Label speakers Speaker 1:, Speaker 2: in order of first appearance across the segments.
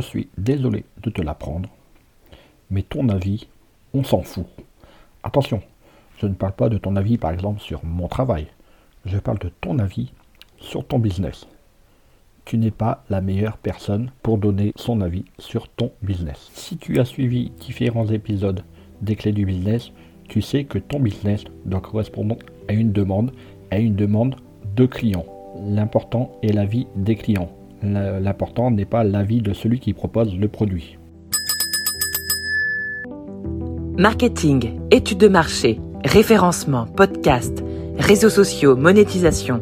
Speaker 1: Suis désolé de te l'apprendre, mais ton avis, on s'en fout. Attention, je ne parle pas de ton avis par exemple sur mon travail, je parle de ton avis sur ton business. Tu n'es pas la meilleure personne pour donner son avis sur ton business. Si tu as suivi différents épisodes des clés du business, tu sais que ton business doit correspondre à une demande, à une demande de clients. L'important est l'avis des clients. L'important n'est pas l'avis de celui qui propose le produit.
Speaker 2: Marketing, études de marché, référencement, podcast, réseaux sociaux, monétisation.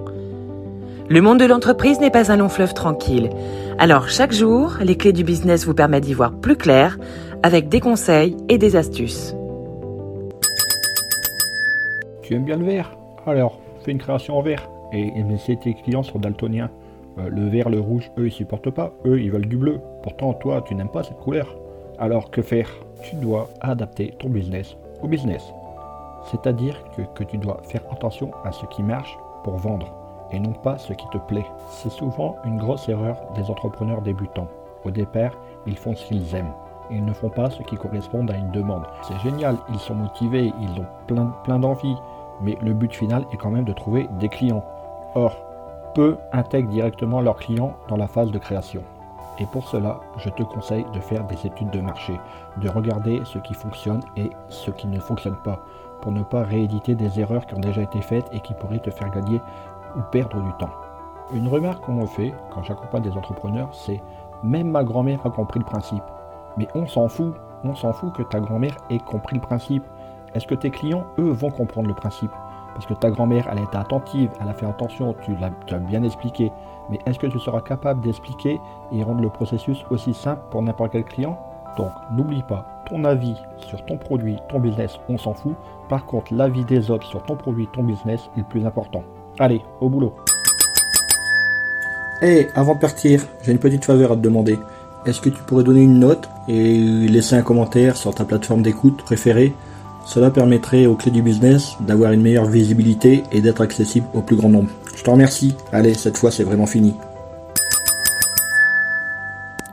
Speaker 2: Le monde de l'entreprise n'est pas un long fleuve tranquille. Alors chaque jour, les clés du business vous permettent d'y voir plus clair avec des conseils et des astuces.
Speaker 1: Tu aimes bien le vert? Alors, fais une création en vert. Et, si tes clients sont daltoniens, euh, le vert, le rouge, eux, ils supportent pas. Eux, ils veulent du bleu. Pourtant, toi, tu n'aimes pas cette couleur. Alors, que faire? Tu dois adapter ton business au business. C'est-à-dire que, tu dois faire attention à ce qui marche pour vendre et non pas ce qui te plaît. C'est souvent une grosse erreur des entrepreneurs débutants. Au départ, ils font ce qu'ils aiment. Ils ne font pas ce qui correspond à une demande. C'est génial, ils sont motivés, ils ont plein, plein d'envie, mais le but final est quand même de trouver des clients. Or, peu intègrent directement leurs clients dans la phase de création. Et pour cela, je te conseille de faire des études de marché, de regarder ce qui fonctionne et ce qui ne fonctionne pas, pour ne pas rééditer des erreurs qui ont déjà été faites et qui pourraient te faire gagner ou perdre du temps. Une remarque qu'on me fait quand j'accompagne des entrepreneurs, c'est même ma grand-mère a compris le principe. Mais on s'en fout, on s'en fout que ta grand-mère ait compris le principe. Est-ce que tes clients, eux, vont comprendre le principe? Parce que ta grand-mère, elle a été attentive, elle a fait attention, tu l'as bien expliqué. Mais est-ce que tu seras capable d'expliquer et rendre le processus aussi simple pour n'importe quel client? Donc n'oublie pas, ton avis sur ton produit, ton business, on s'en fout. Par contre, l'avis des autres sur ton produit, ton business est le plus important. Allez, au boulot.
Speaker 3: Hé, avant de partir, j'ai une petite faveur à te demander. Est-ce que tu pourrais donner une note et laisser un commentaire sur ta plateforme d'écoute préférée? Cela permettrait aux clés du business d'avoir une meilleure visibilité et d'être accessible au plus grand nombre. Je te remercie. Allez, cette fois c'est vraiment fini.